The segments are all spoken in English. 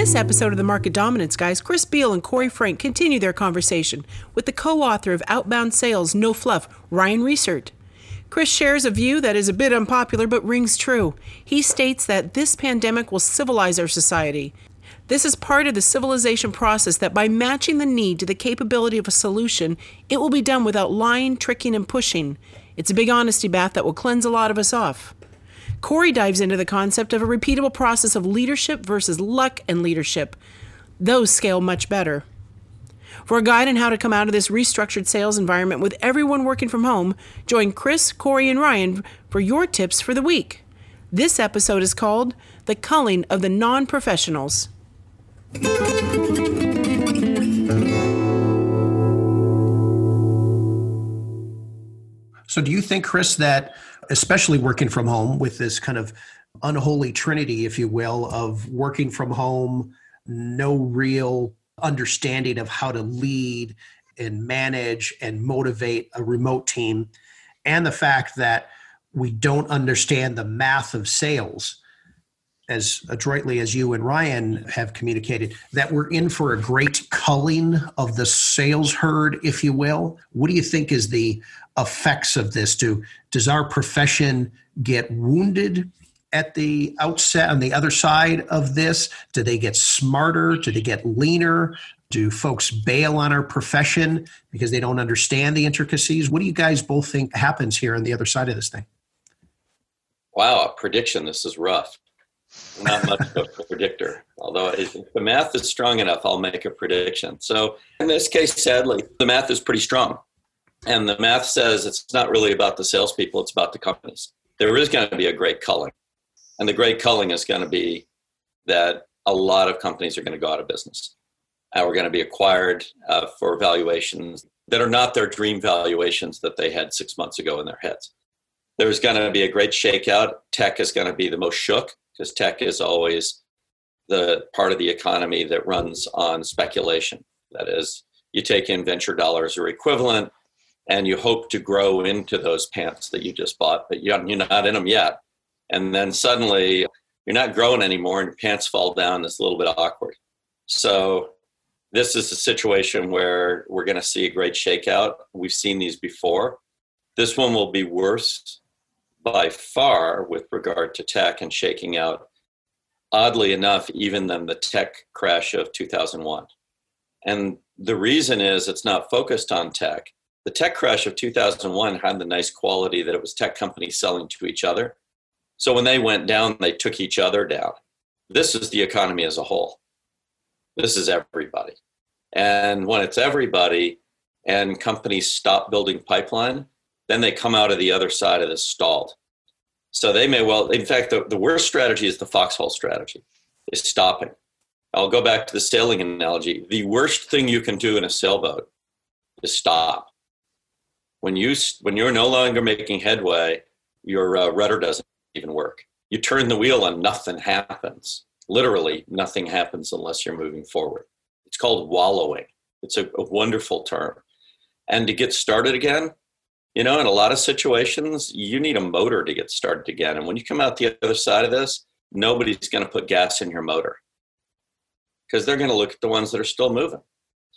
This episode of the Market Dominance Guys, Chris Beall and Corey Frank continue their conversation with the co author of Outbound Sales No Fluff, Ryan Reisert. Chris shares a view that is a bit unpopular but rings true. He states that this pandemic will civilize our society. This is part of the civilization process that by matching the need to the capability of a solution, it will be done without lying, tricking, and pushing. It's a big honesty bath that will cleanse a lot of us off. Corey dives into the concept of a repeatable process of leadership versus luck and leadership. Those scale much better. For a guide on how to come out of this restructured sales environment with everyone working from home, join Chris, Corey, and Ryan for your tips for the week. This episode is called The Culling of the Non Professionals. So, do you think, Chris, that especially working from home with this kind of unholy trinity, if you will, of working from home, no real understanding of how to lead and manage and motivate a remote team, and the fact that we don't understand the math of sales as adroitly as you and Ryan have communicated, that we're in for a great culling of the sales herd, if you will. What do you think is the effects of this? Do does our profession get wounded at the outset on the other side of this? Do they get smarter? Do they get leaner? Do folks bail on our profession because they don't understand the intricacies? What do you guys both think happens here on the other side of this thing? Wow, a prediction. This is rough. Not much of a predictor, although if the math is strong enough, I'll make a prediction. So, in this case, sadly, the math is pretty strong. And the math says it's not really about the salespeople, it's about the companies. There is going to be a great culling. And the great culling is going to be that a lot of companies are going to go out of business. and we're going to be acquired uh, for valuations that are not their dream valuations that they had six months ago in their heads. There's going to be a great shakeout. Tech is going to be the most shook because tech is always the part of the economy that runs on speculation. That is, you take in venture dollars or equivalent, and you hope to grow into those pants that you just bought, but you're not in them yet. And then suddenly you're not growing anymore and your pants fall down. It's a little bit awkward. So this is a situation where we're going to see a great shakeout. We've seen these before. This one will be worse by far with regard to tech and shaking out, oddly enough, even than the tech crash of 2001. And the reason is it's not focused on tech the tech crash of 2001 had the nice quality that it was tech companies selling to each other. So when they went down, they took each other down. This is the economy as a whole. This is everybody. And when it's everybody and companies stop building pipeline, then they come out of the other side of this stalled. So they may well, in fact, the, the worst strategy is the foxhole strategy, is stopping. I'll go back to the sailing analogy. The worst thing you can do in a sailboat is stop when you when you're no longer making headway, your uh, rudder doesn't even work. You turn the wheel and nothing happens. Literally, nothing happens unless you're moving forward. It's called wallowing. It's a, a wonderful term. And to get started again, you know, in a lot of situations, you need a motor to get started again. And when you come out the other side of this, nobody's going to put gas in your motor because they're going to look at the ones that are still moving.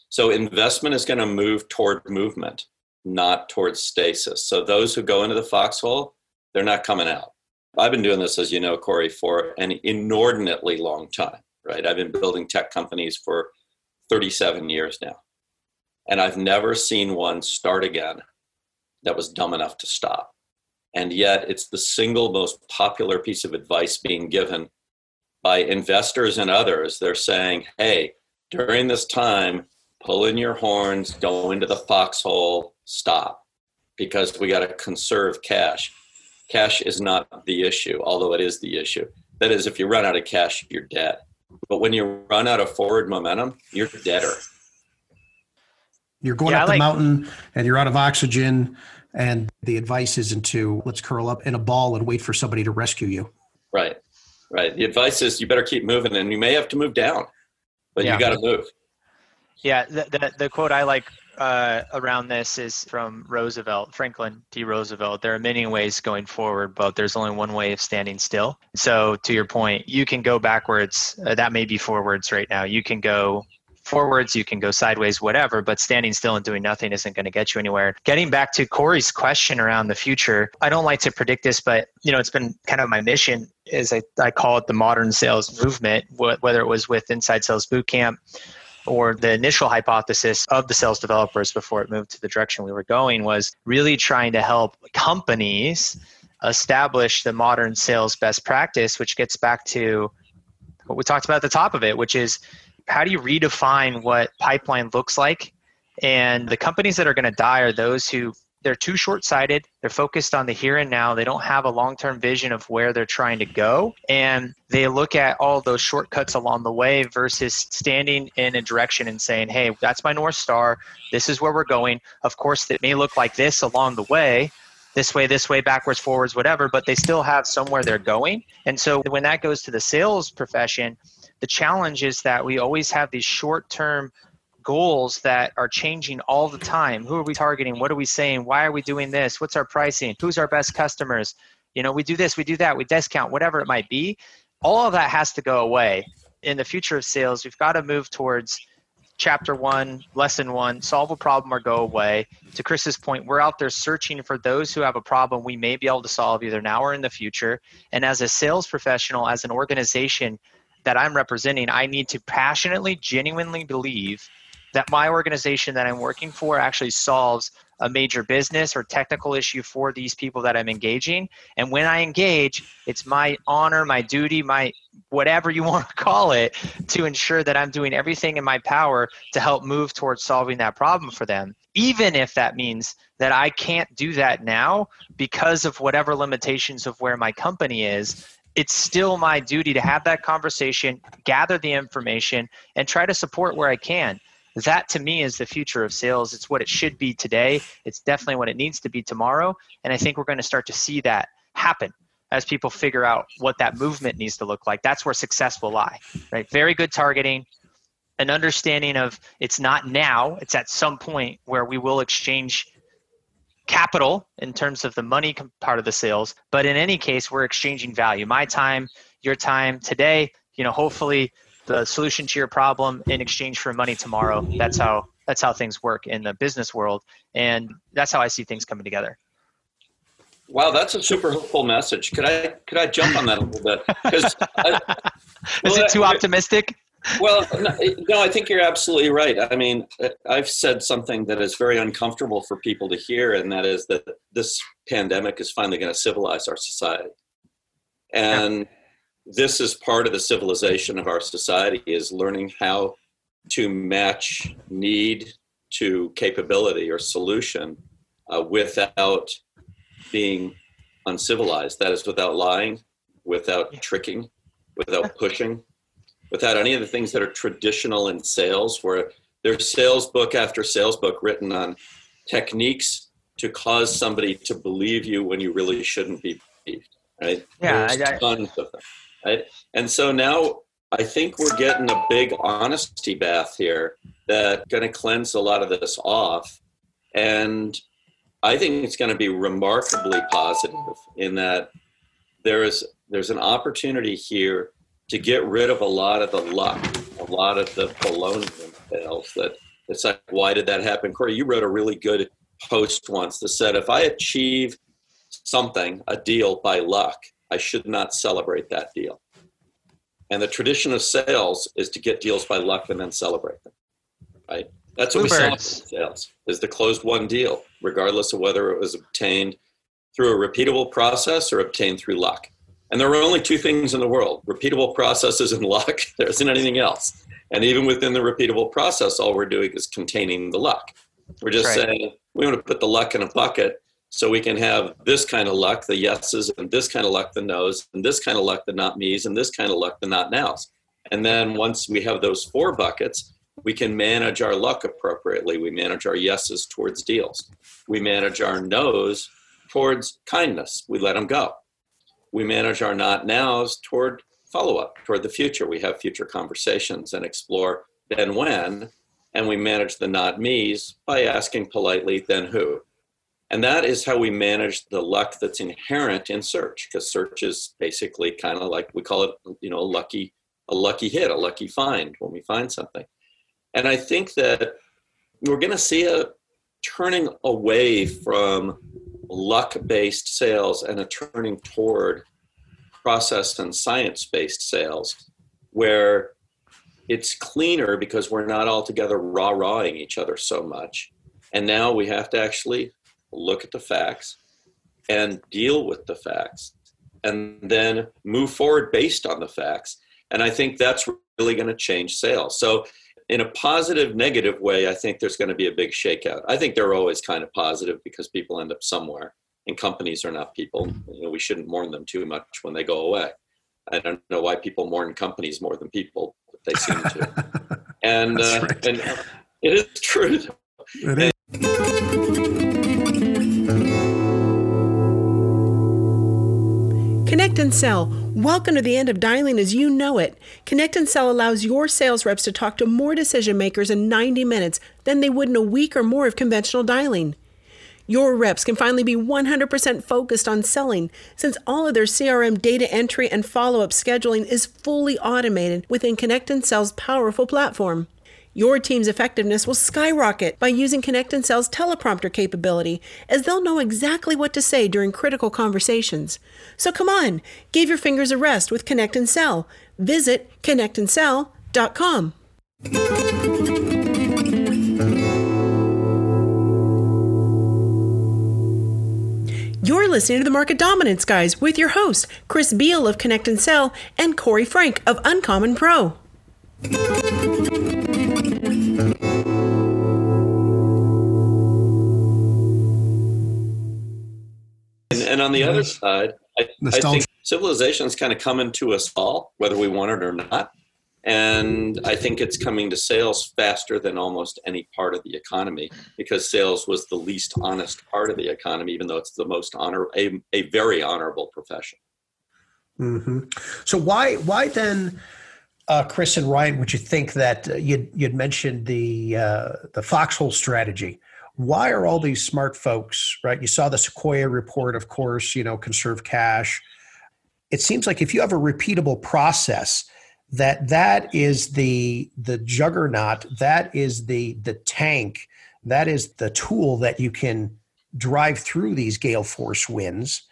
So investment is going to move toward movement not towards stasis. So those who go into the foxhole, they're not coming out. I've been doing this, as you know, Corey, for an inordinately long time, right? I've been building tech companies for 37 years now. And I've never seen one start again that was dumb enough to stop. And yet, it's the single most popular piece of advice being given by investors and others. They're saying, hey, during this time, pull in your horns, go into the foxhole, stop, because we got to conserve cash. Cash is not the issue, although it is the issue. That is, if you run out of cash, you're dead. But when you run out of forward momentum, you're deader. You're going Yeah, up I the like- mountain and you're out of oxygen, and the advice isn't to let's curl up in a ball and wait for somebody to rescue you. Right. Right. The advice is you better keep moving, and you may have to move down, but Yeah. you got to move. Yeah, the, the, the quote I like uh, around this is from Roosevelt, Franklin D. Roosevelt. There are many ways going forward, but there's only one way of standing still. So, to your point, you can go backwards. Uh, that may be forwards right now. You can go forwards, you can go sideways, whatever, but standing still and doing nothing isn't going to get you anywhere. Getting back to Corey's question around the future, I don't like to predict this, but you know, it's been kind of my mission is I, I call it the modern sales movement, wh- whether it was with Inside Sales Bootcamp or the initial hypothesis of the sales developers before it moved to the direction we were going was really trying to help companies establish the modern sales best practice, which gets back to what we talked about at the top of it, which is how do you redefine what pipeline looks like? And the companies that are going to die are those who they're too short-sighted. They're focused on the here and now. They don't have a long-term vision of where they're trying to go, and they look at all those shortcuts along the way versus standing in a direction and saying, "Hey, that's my north star. This is where we're going." Of course, it may look like this along the way, this way, this way, backwards, forwards, whatever, but they still have somewhere they're going. And so when that goes to the sales profession, the challenge is that we always have these short-term goals that are changing all the time. Who are we targeting? What are we saying? Why are we doing this? What's our pricing? Who's our best customers? You know, we do this, we do that, we discount, whatever it might be. All of that has to go away. In the future of sales, we've got to move towards chapter one, lesson one, solve a problem or go away. To Chris's point, we're out there searching for those who have a problem we may be able to solve either now or in the future. And as a sales professional, as an organization that I'm representing, I need to passionately, genuinely believe that my organization that I'm working for actually solves a major business or technical issue for these people that I'm engaging. And when I engage, it's my honor, my duty, my whatever you want to call it, to ensure that I'm doing everything in my power to help move towards solving that problem for them. Even if that means that I can't do that now because of whatever limitations of where my company is, it's still my duty to have that conversation, gather the information, and try to support where I can that to me is the future of sales. It's what it should be today. It's definitely what it needs to be tomorrow. And I think we're going to start to see that happen as people figure out what that movement needs to look like. That's where success will lie, right? Very good targeting, an understanding of it's not now, it's at some point where we will exchange capital in terms of the money part of the sales. But in any case, we're exchanging value. My time, your time today, you know, hopefully the solution to your problem in exchange for money tomorrow. That's how that's how things work in the business world, and that's how I see things coming together. Wow, that's a super hopeful message. Could I could I jump on that a little bit? 'Cause I- Is Well, it too optimistic? Well, no, no, I think you're absolutely right. I mean, I've said something that is very uncomfortable for people to hear, and that is that this pandemic is finally going to civilize our society. And this is part of the civilization of our society is learning how to match need to capability or solution uh, without being uncivilized. That is, without lying, without tricking, without pushing, without any of the things that are traditional in sales, where there's sales book after sales book written on techniques to cause somebody to believe you when you really shouldn't be believed. Right? Yeah, There's I- I- tons of them. Right? And so now I think we're getting a big honesty bath here that's going to cleanse a lot of this off. And I think it's going to be remarkably positive in that there is there's an opportunity here to get rid of a lot of the luck, a lot of the baloney sales. That it's like, why did that happen? Corey, you wrote a really good post once that said, if I achieve something, a deal by luck, I should not celebrate that deal. And the tradition of sales is to get deals by luck and then celebrate them. Right? That's what we celebrate in sales is the closed won deal, regardless of whether it was obtained through a repeatable process or obtained through luck. And there are only two things in the world repeatable processes and luck. There isn't anything else. And even within the repeatable process, all we're doing is containing the luck. We're just Right. saying we want to put the luck in a bucket So we can have this kind of luck, the yeses, and this kind of luck, the nos, and this kind of luck, the not me's, and this kind of luck, the not nows. And then once we have those four buckets, we can manage our luck appropriately. We manage our yeses towards deals. We manage our nos towards kindness. We let them go. We manage our not nows toward follow up, toward the future. We have future conversations and explore then when. And we manage the not me's by asking politely, then who? And that is how we manage the luck that's inherent in search, because search is basically kind of like we call it, you know, lucky, a lucky hit, a lucky find when we find something. And I think that we're going to see a turning away from luck-based sales and a turning toward process and science-based sales, where it's cleaner because we're not all together rah-rahing each other so much. And now we have to actually look at the facts and deal with the facts and then move forward based on the facts. And I think that's really going to change sales. So, in a positive, negative way, I think there's going to be a big shakeout. I think they're always kind of positive because people end up somewhere, and companies are not people. You know, we shouldn't mourn them too much when they go away. I don't know why people mourn companies more than people, but they seem to. and uh, right. and it is true. It is. Connect and Sell. Welcome to the end of dialing as you know it. Connect and Sell allows your sales reps to talk to more decision makers in 90 minutes than they would in a week or more of conventional dialing. Your reps can finally be 100% focused on selling since all of their CRM data entry and follow up scheduling is fully automated within Connect and Sell's powerful platform. Your team's effectiveness will skyrocket by using Connect and Sell's teleprompter capability, as they'll know exactly what to say during critical conversations. So come on, give your fingers a rest with Connect and Sell. Visit connectandsell.com. You're listening to the Market Dominance Guys with your hosts, Chris Beall of Connect and Sell and Corey Frank of Uncommon Pro. And on the other side, I, I think civilization's kind of coming to us all, whether we want it or not. And I think it's coming to sales faster than almost any part of the economy because sales was the least honest part of the economy, even though it's the most honor a, a very honorable profession. Mm-hmm. So why why then, uh, Chris and Ryan, would you think that uh, you'd you'd mentioned the uh, the foxhole strategy? why are all these smart folks right you saw the sequoia report of course you know conserve cash it seems like if you have a repeatable process that that is the the juggernaut that is the the tank that is the tool that you can drive through these gale force winds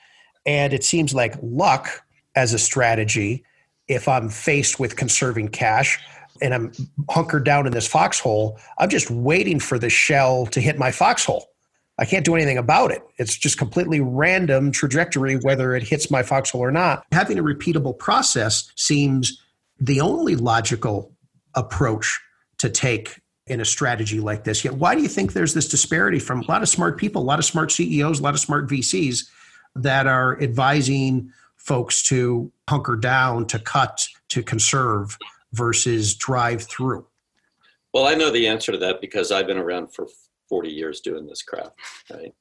and it seems like luck as a strategy if i'm faced with conserving cash and I'm hunkered down in this foxhole, I'm just waiting for the shell to hit my foxhole. I can't do anything about it. It's just completely random trajectory whether it hits my foxhole or not. Having a repeatable process seems the only logical approach to take in a strategy like this. Yet, why do you think there's this disparity from a lot of smart people, a lot of smart CEOs, a lot of smart VCs that are advising folks to hunker down, to cut, to conserve? versus drive through? Well, I know the answer to that because I've been around for 40 years doing this crap, right?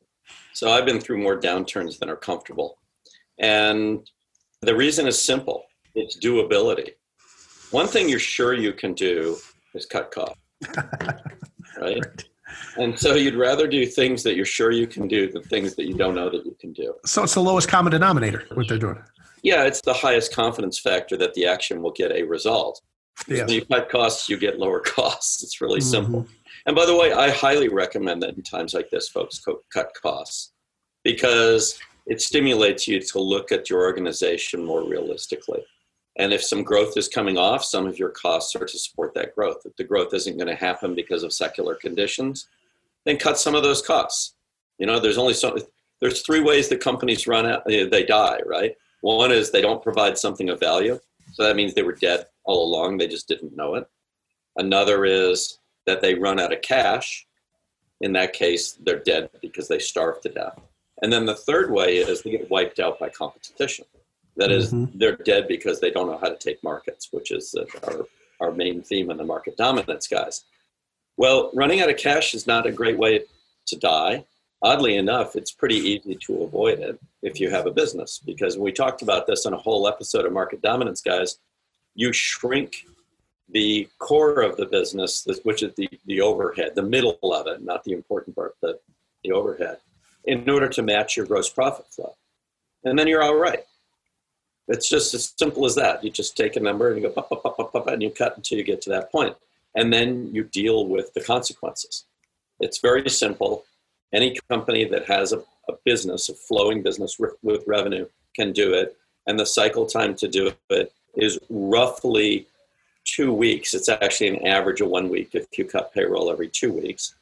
So I've been through more downturns than are comfortable. And the reason is simple it's doability. One thing you're sure you can do is cut costs, right? right? And so you'd rather do things that you're sure you can do than things that you don't know that you can do. So it's the lowest common denominator, what they're doing. Yeah, it's the highest confidence factor that the action will get a result. Yes. When you cut costs, you get lower costs. It's really mm-hmm. simple. And by the way, I highly recommend that in times like this, folks cut costs because it stimulates you to look at your organization more realistically. And if some growth is coming off, some of your costs are to support that growth. If the growth isn't going to happen because of secular conditions, then cut some of those costs. You know, there's only so there's three ways that companies run out, eh, they die, right? One is they don't provide something of value. So that means they were dead all along, they just didn't know it. Another is that they run out of cash. In that case, they're dead because they starved to death. And then the third way is they get wiped out by competition. That is, Mhm. they're dead because they don't know how to take markets, which is our, our main theme in the market dominance guys. Well, running out of cash is not a great way to die. Oddly enough, it's pretty easy to avoid it if you have a business because we talked about this in a whole episode of Market Dominance Guys. You shrink the core of the business, which is the, the overhead, the middle of it, not the important part, the, the overhead, in order to match your gross profit flow. And then you're all right. It's just as simple as that. You just take a number and you go, pop, pop, pop, pop, and you cut until you get to that point. And then you deal with the consequences. It's very simple. Any company that has a, a business, a flowing business with, with revenue, can do it. And the cycle time to do it is roughly two weeks. It's actually an average of one week if you cut payroll every two weeks.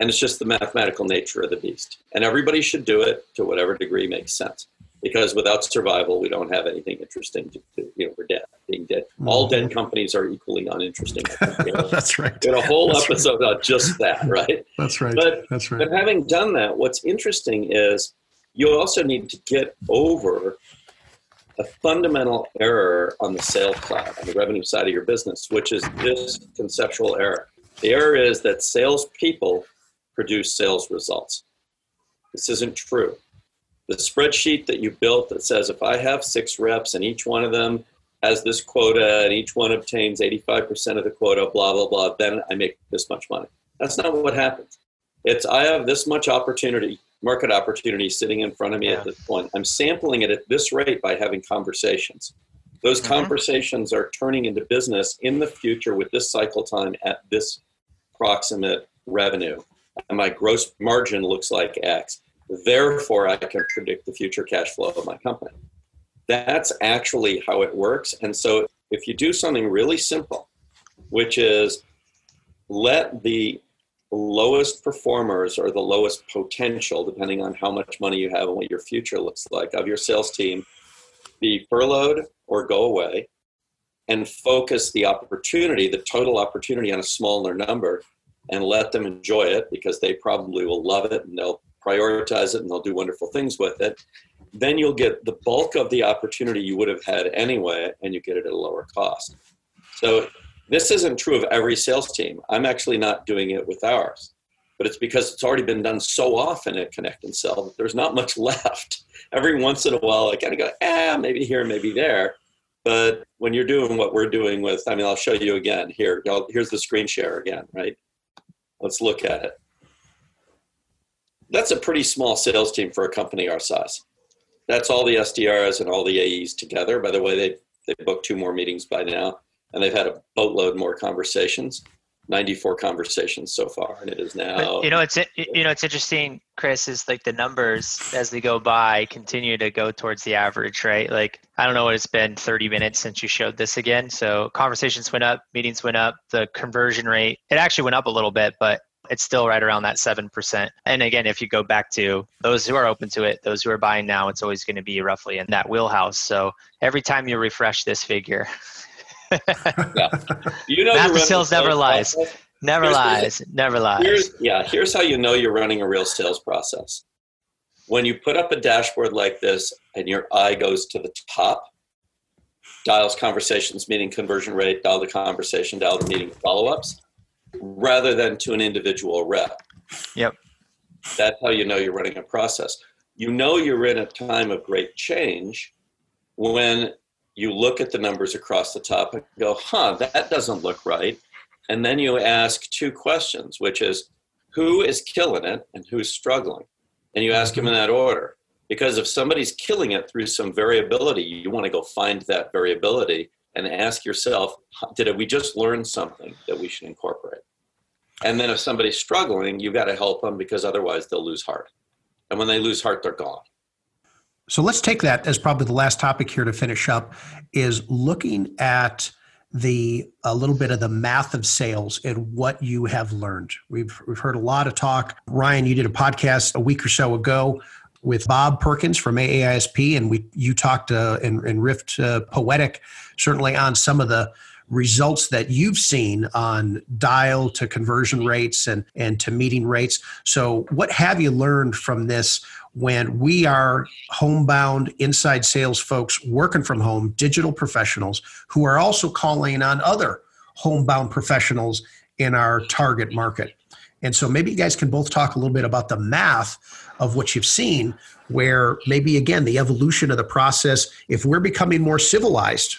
And it's just the mathematical nature of the beast. And everybody should do it to whatever degree makes sense. Because without survival, we don't have anything interesting to do. You know, we're dead, being dead. Mm. All dead companies are equally uninteresting. You know. That's right. Did a whole That's right. episode on just that, right? That's right. But- That's right. But having done that, what's interesting is you also need to get over a fundamental error on the sales side, on the revenue side of your business, which is this conceptual error. The error is that salespeople produce sales results. This isn't true. The spreadsheet that you built that says if I have six reps and each one of them has this quota and each one obtains 85% of the quota, blah, blah, blah, then I make this much money. That's not what happens. It's I have this much opportunity, market opportunity sitting in front of me Yeah. at this point. I'm sampling it at this rate by having conversations. Those Mhm. conversations are turning into business in the future with this cycle time at this proximate revenue. And my gross margin looks like X. Therefore, I can predict the future cash flow of my company. That's actually how it works. And so, if you do something really simple, which is let the lowest performers or the lowest potential, depending on how much money you have and what your future looks like, of your sales team be furloughed or go away and focus the opportunity, the total opportunity, on a smaller number and let them enjoy it because they probably will love it and they'll prioritize it and they'll do wonderful things with it. Then you'll get the bulk of the opportunity you would have had anyway and you get it at a lower cost. So this isn't true of every sales team. I'm actually not doing it with ours, but it's because it's already been done so often at Connect and Sell that there's not much left. Every once in a while, I kind of go, ah, maybe here, maybe there. But when you're doing what we're doing with, I mean, I'll show you again here. Here's the screen share again, right? Let's look at it. That's a pretty small sales team for a company our size. That's all the SDRs and all the AEs together. By the way, they they booked two more meetings by now, and they've had a boatload more conversations. 94 conversations so far, and it is now. But, you know, it's you know, it's interesting, Chris, is like the numbers as they go by continue to go towards the average, right? Like I don't know what it's been 30 minutes since you showed this again. So conversations went up, meetings went up, the conversion rate it actually went up a little bit, but it's still right around that seven percent. And again, if you go back to those who are open to it, those who are buying now, it's always going to be roughly in that wheelhouse. So every time you refresh this figure, you know, sales never lies. process. never Here's- lies, never lies. Here's, yeah, here's how you know you're running a real sales process. When you put up a dashboard like this and your eye goes to the top, dials conversations, meeting conversion rate, dial the conversation, dial the meeting follow ups, rather than to an individual rep. Yep. That's how you know you're running a process. You know you're in a time of great change when you look at the numbers across the top and go, huh, that doesn't look right. And then you ask two questions, which is who is killing it and who's struggling? And you ask them in that order. Because if somebody's killing it through some variability, you want to go find that variability and ask yourself, did we just learn something that we should incorporate? And then if somebody's struggling, you've got to help them because otherwise they'll lose heart. And when they lose heart, they're gone. So let's take that as probably the last topic here to finish up is looking at the a little bit of the math of sales and what you have learned. We've we've heard a lot of talk. Ryan, you did a podcast a week or so ago with Bob Perkins from AAISP, and we you talked uh, and, and riffed uh, poetic certainly on some of the results that you've seen on dial to conversion rates and, and to meeting rates. So, what have you learned from this when we are homebound inside sales folks working from home, digital professionals who are also calling on other homebound professionals in our target market? And so, maybe you guys can both talk a little bit about the math of what you've seen, where maybe again the evolution of the process, if we're becoming more civilized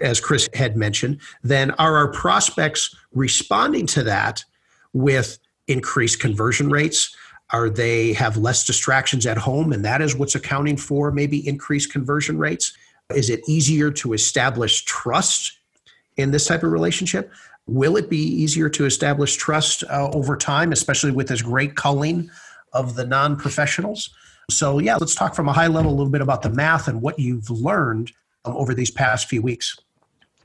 as Chris had mentioned, then are our prospects responding to that with increased conversion rates? Are they have less distractions at home and that is what's accounting for maybe increased conversion rates? Is it easier to establish trust in this type of relationship? Will it be easier to establish trust uh, over time, especially with this great culling of the non professionals? So, yeah, let's talk from a high level a little bit about the math and what you've learned um, over these past few weeks.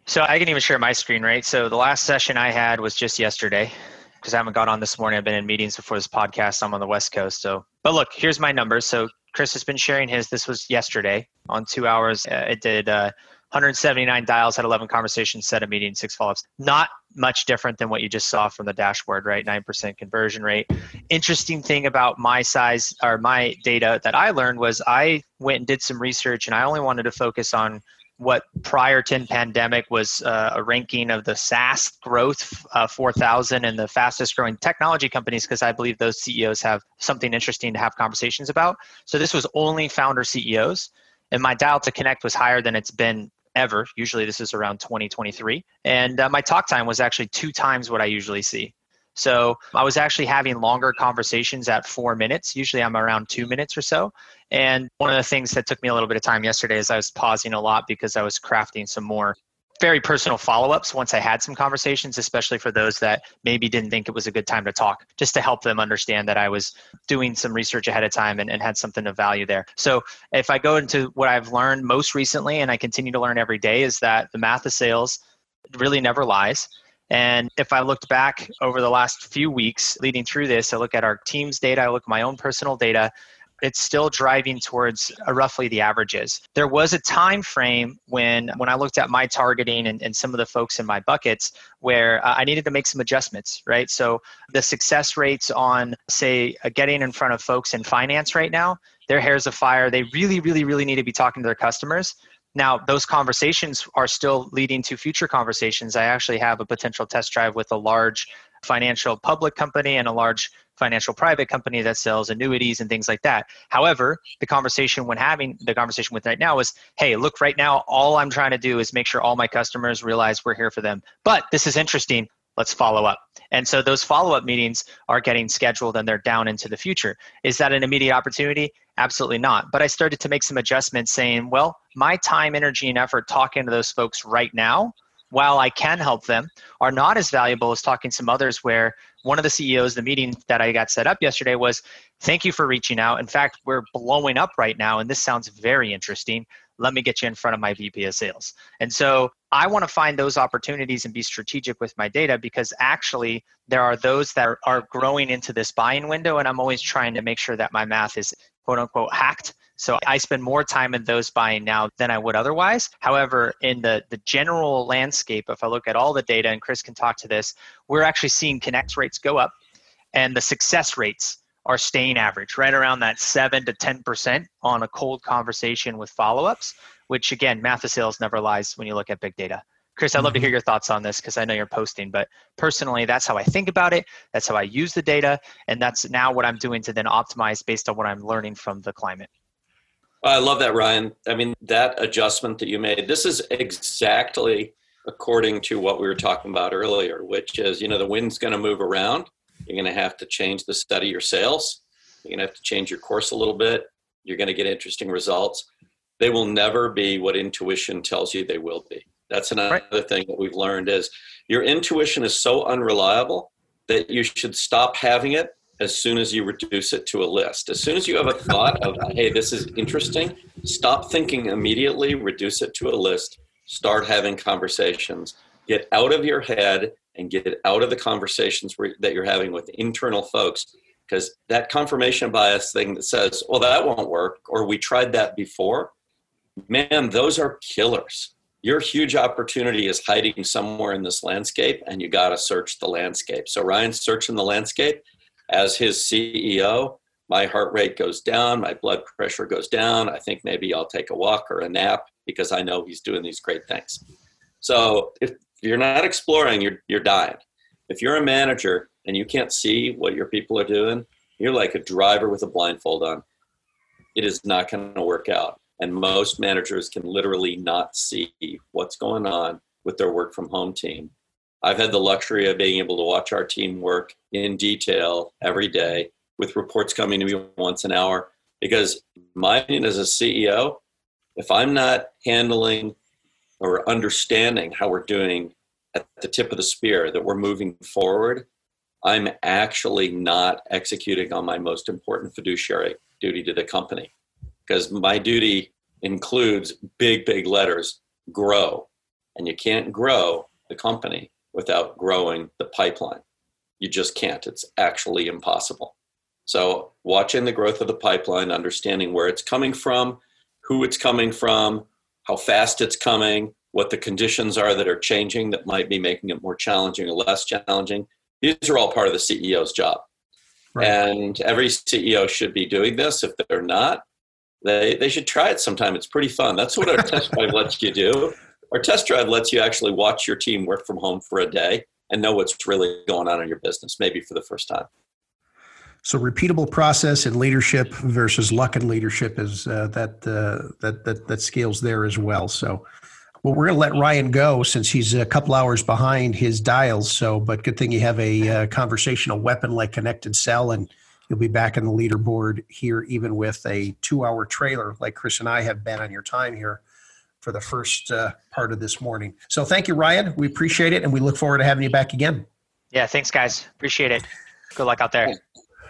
So I can even share my screen, right? So the last session I had was just yesterday because I haven't got on this morning. I've been in meetings before this podcast. I'm on the West Coast. So, but look, here's my numbers. So Chris has been sharing his. This was yesterday on two hours. Uh, it did uh, 179 dials, had 11 conversations, set a meeting, six follow-ups. Not much different than what you just saw from the dashboard, right? 9% conversion rate. Interesting thing about my size or my data that I learned was I went and did some research and I only wanted to focus on what prior to pandemic was uh, a ranking of the SaaS growth uh, 4,000 and the fastest growing technology companies because I believe those CEOs have something interesting to have conversations about. So this was only founder CEOs, and my dial to connect was higher than it's been ever. Usually this is around 2023, and uh, my talk time was actually two times what I usually see. So I was actually having longer conversations at four minutes. Usually I'm around two minutes or so. And one of the things that took me a little bit of time yesterday is I was pausing a lot because I was crafting some more very personal follow ups once I had some conversations, especially for those that maybe didn't think it was a good time to talk, just to help them understand that I was doing some research ahead of time and, and had something of value there. So, if I go into what I've learned most recently, and I continue to learn every day, is that the math of sales really never lies. And if I looked back over the last few weeks leading through this, I look at our team's data, I look at my own personal data, it's still driving towards uh, roughly the averages. There was a time frame when when I looked at my targeting and, and some of the folks in my buckets where uh, I needed to make some adjustments, right? So the success rates on say uh, getting in front of folks in finance right now, their hair's a fire. They really, really, really need to be talking to their customers. Now, those conversations are still leading to future conversations. I actually have a potential test drive with a large financial public company and a large financial private company that sells annuities and things like that. However, the conversation when having the conversation with right now is, hey, look, right now, all I'm trying to do is make sure all my customers realize we're here for them. But this is interesting. Let's follow up. And so those follow up meetings are getting scheduled and they're down into the future. Is that an immediate opportunity? Absolutely not. But I started to make some adjustments saying, well, my time, energy, and effort talking to those folks right now while I can help them, are not as valuable as talking to some others where one of the CEOs, the meeting that I got set up yesterday was, thank you for reaching out. In fact, we're blowing up right now, and this sounds very interesting. Let me get you in front of my VP of sales. And so I want to find those opportunities and be strategic with my data because actually there are those that are growing into this buying window, and I'm always trying to make sure that my math is quote unquote hacked so I spend more time in those buying now than I would otherwise. However, in the, the general landscape, if I look at all the data, and Chris can talk to this, we're actually seeing connect rates go up and the success rates are staying average, right around that 7 to 10% on a cold conversation with follow ups, which again, math of sales never lies when you look at big data. Chris, I'd love to hear mm-hmm. your thoughts on this because I know you're posting, but personally, that's how I think about it. That's how I use the data. And that's now what I'm doing to then optimize based on what I'm learning from the climate. I love that, Ryan. I mean, that adjustment that you made, this is exactly according to what we were talking about earlier, which is, you know, the wind's going to move around. You're going to have to change the study your sales. You're going to have to change your course a little bit. You're going to get interesting results. They will never be what intuition tells you they will be. That's another right. thing that we've learned is your intuition is so unreliable that you should stop having it as soon as you reduce it to a list. As soon as you have a thought of, hey, this is interesting, stop thinking immediately, reduce it to a list, start having conversations. Get out of your head and get out of the conversations that you're having with internal folks because that confirmation bias thing that says, well, that won't work, or we tried that before, man, those are killers. your huge opportunity is hiding somewhere in this landscape and you got to search the landscape. So Ryan's searching the landscape as his CEO. My heart rate goes down, my blood pressure goes down. I think maybe I'll take a walk or a nap because I know he's doing these great things. So if you're not exploring, you're you're dying. If you're a manager and you can't see what your people are doing, you're like a driver with a blindfold on. It is not going to work out. And most managers can literally not see what's going on with their work from home team. I've had the luxury of being able to watch our team work in detail every day with reports coming to me once an hour because my opinion as a CEO, if I'm not handling or understanding how we're doing at the tip of the spear, that we're moving forward, I'm actually not executing on my most important fiduciary duty to the company. Because my duty includes big, big letters grow. And you can't grow the company without growing the pipeline. You just can't. It's actually impossible. So, watching the growth of the pipeline, understanding where it's coming from, who it's coming from, how fast it's coming, what the conditions are that are changing that might be making it more challenging or less challenging. These are all part of the CEO's job. Right. And every CEO should be doing this. If they're not, they, they should try it sometime. It's pretty fun. That's what our test drive lets you do. Our test drive lets you actually watch your team work from home for a day and know what's really going on in your business, maybe for the first time. So repeatable process in leadership versus luck in leadership is uh, that, uh, that that that scales there as well. So, well, we're going to let Ryan go since he's a couple hours behind his dials. So, but good thing you have a uh, conversational weapon like Connect and Sell, and you'll be back in the leaderboard here, even with a two-hour trailer like Chris and I have been on your time here for the first uh, part of this morning. So, thank you, Ryan. We appreciate it, and we look forward to having you back again. Yeah, thanks, guys. Appreciate it. Good luck out there.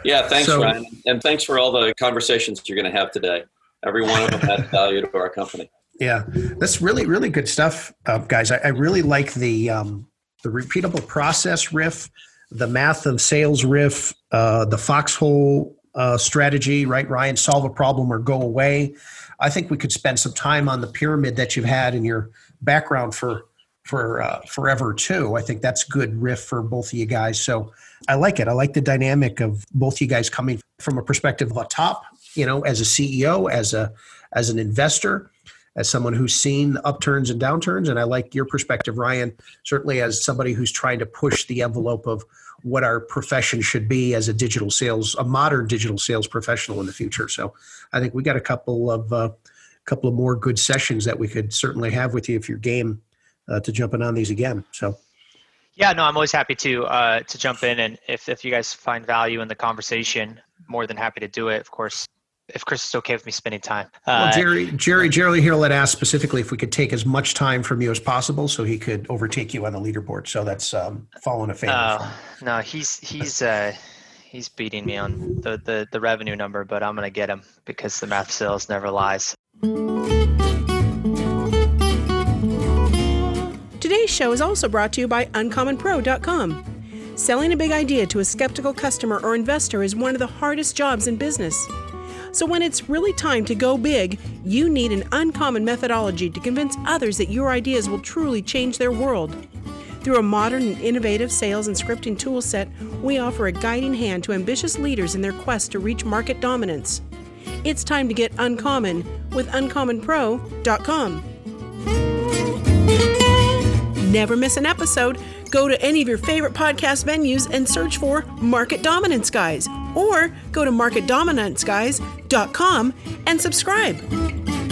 Yeah, thanks, so, Ryan. And thanks for all the conversations you're going to have today. Every one of them has value to our company. Yeah, that's really, really good stuff, uh, guys. I, I, really like the um, the repeatable process riff, the math of sales riff, uh, the foxhole uh, strategy, right? Ryan, solve a problem or go away. I think we could spend some time on the pyramid that you've had in your background for for uh, forever too. I think that's good riff for both of you guys. So I like it. I like the dynamic of both you guys coming from a perspective of a top, you know, as a CEO, as a as an investor, as someone who's seen upturns and downturns. And I like your perspective, Ryan, certainly as somebody who's trying to push the envelope of what our profession should be as a digital sales, a modern digital sales professional in the future. So I think we got a couple of uh, couple of more good sessions that we could certainly have with you if you're game uh, to jumping on these again. So. Yeah, no, I'm always happy to uh, to jump in, and if if you guys find value in the conversation, more than happy to do it. Of course, if Chris is okay with me spending time. Uh, well, Jerry, Jerry, Jerry here let ask specifically if we could take as much time from you as possible, so he could overtake you on the leaderboard. So that's um, following a favor. Uh, no, he's he's uh, he's beating me on the, the the revenue number, but I'm gonna get him because the math sales never lies. Today's show is also brought to you by UncommonPro.com. Selling a big idea to a skeptical customer or investor is one of the hardest jobs in business. So, when it's really time to go big, you need an uncommon methodology to convince others that your ideas will truly change their world. Through a modern and innovative sales and scripting toolset, we offer a guiding hand to ambitious leaders in their quest to reach market dominance. It's time to get uncommon with uncommonpro.com. Never miss an episode. Go to any of your favorite podcast venues and search for Market Dominance Guys or go to marketdominanceguys.com and subscribe.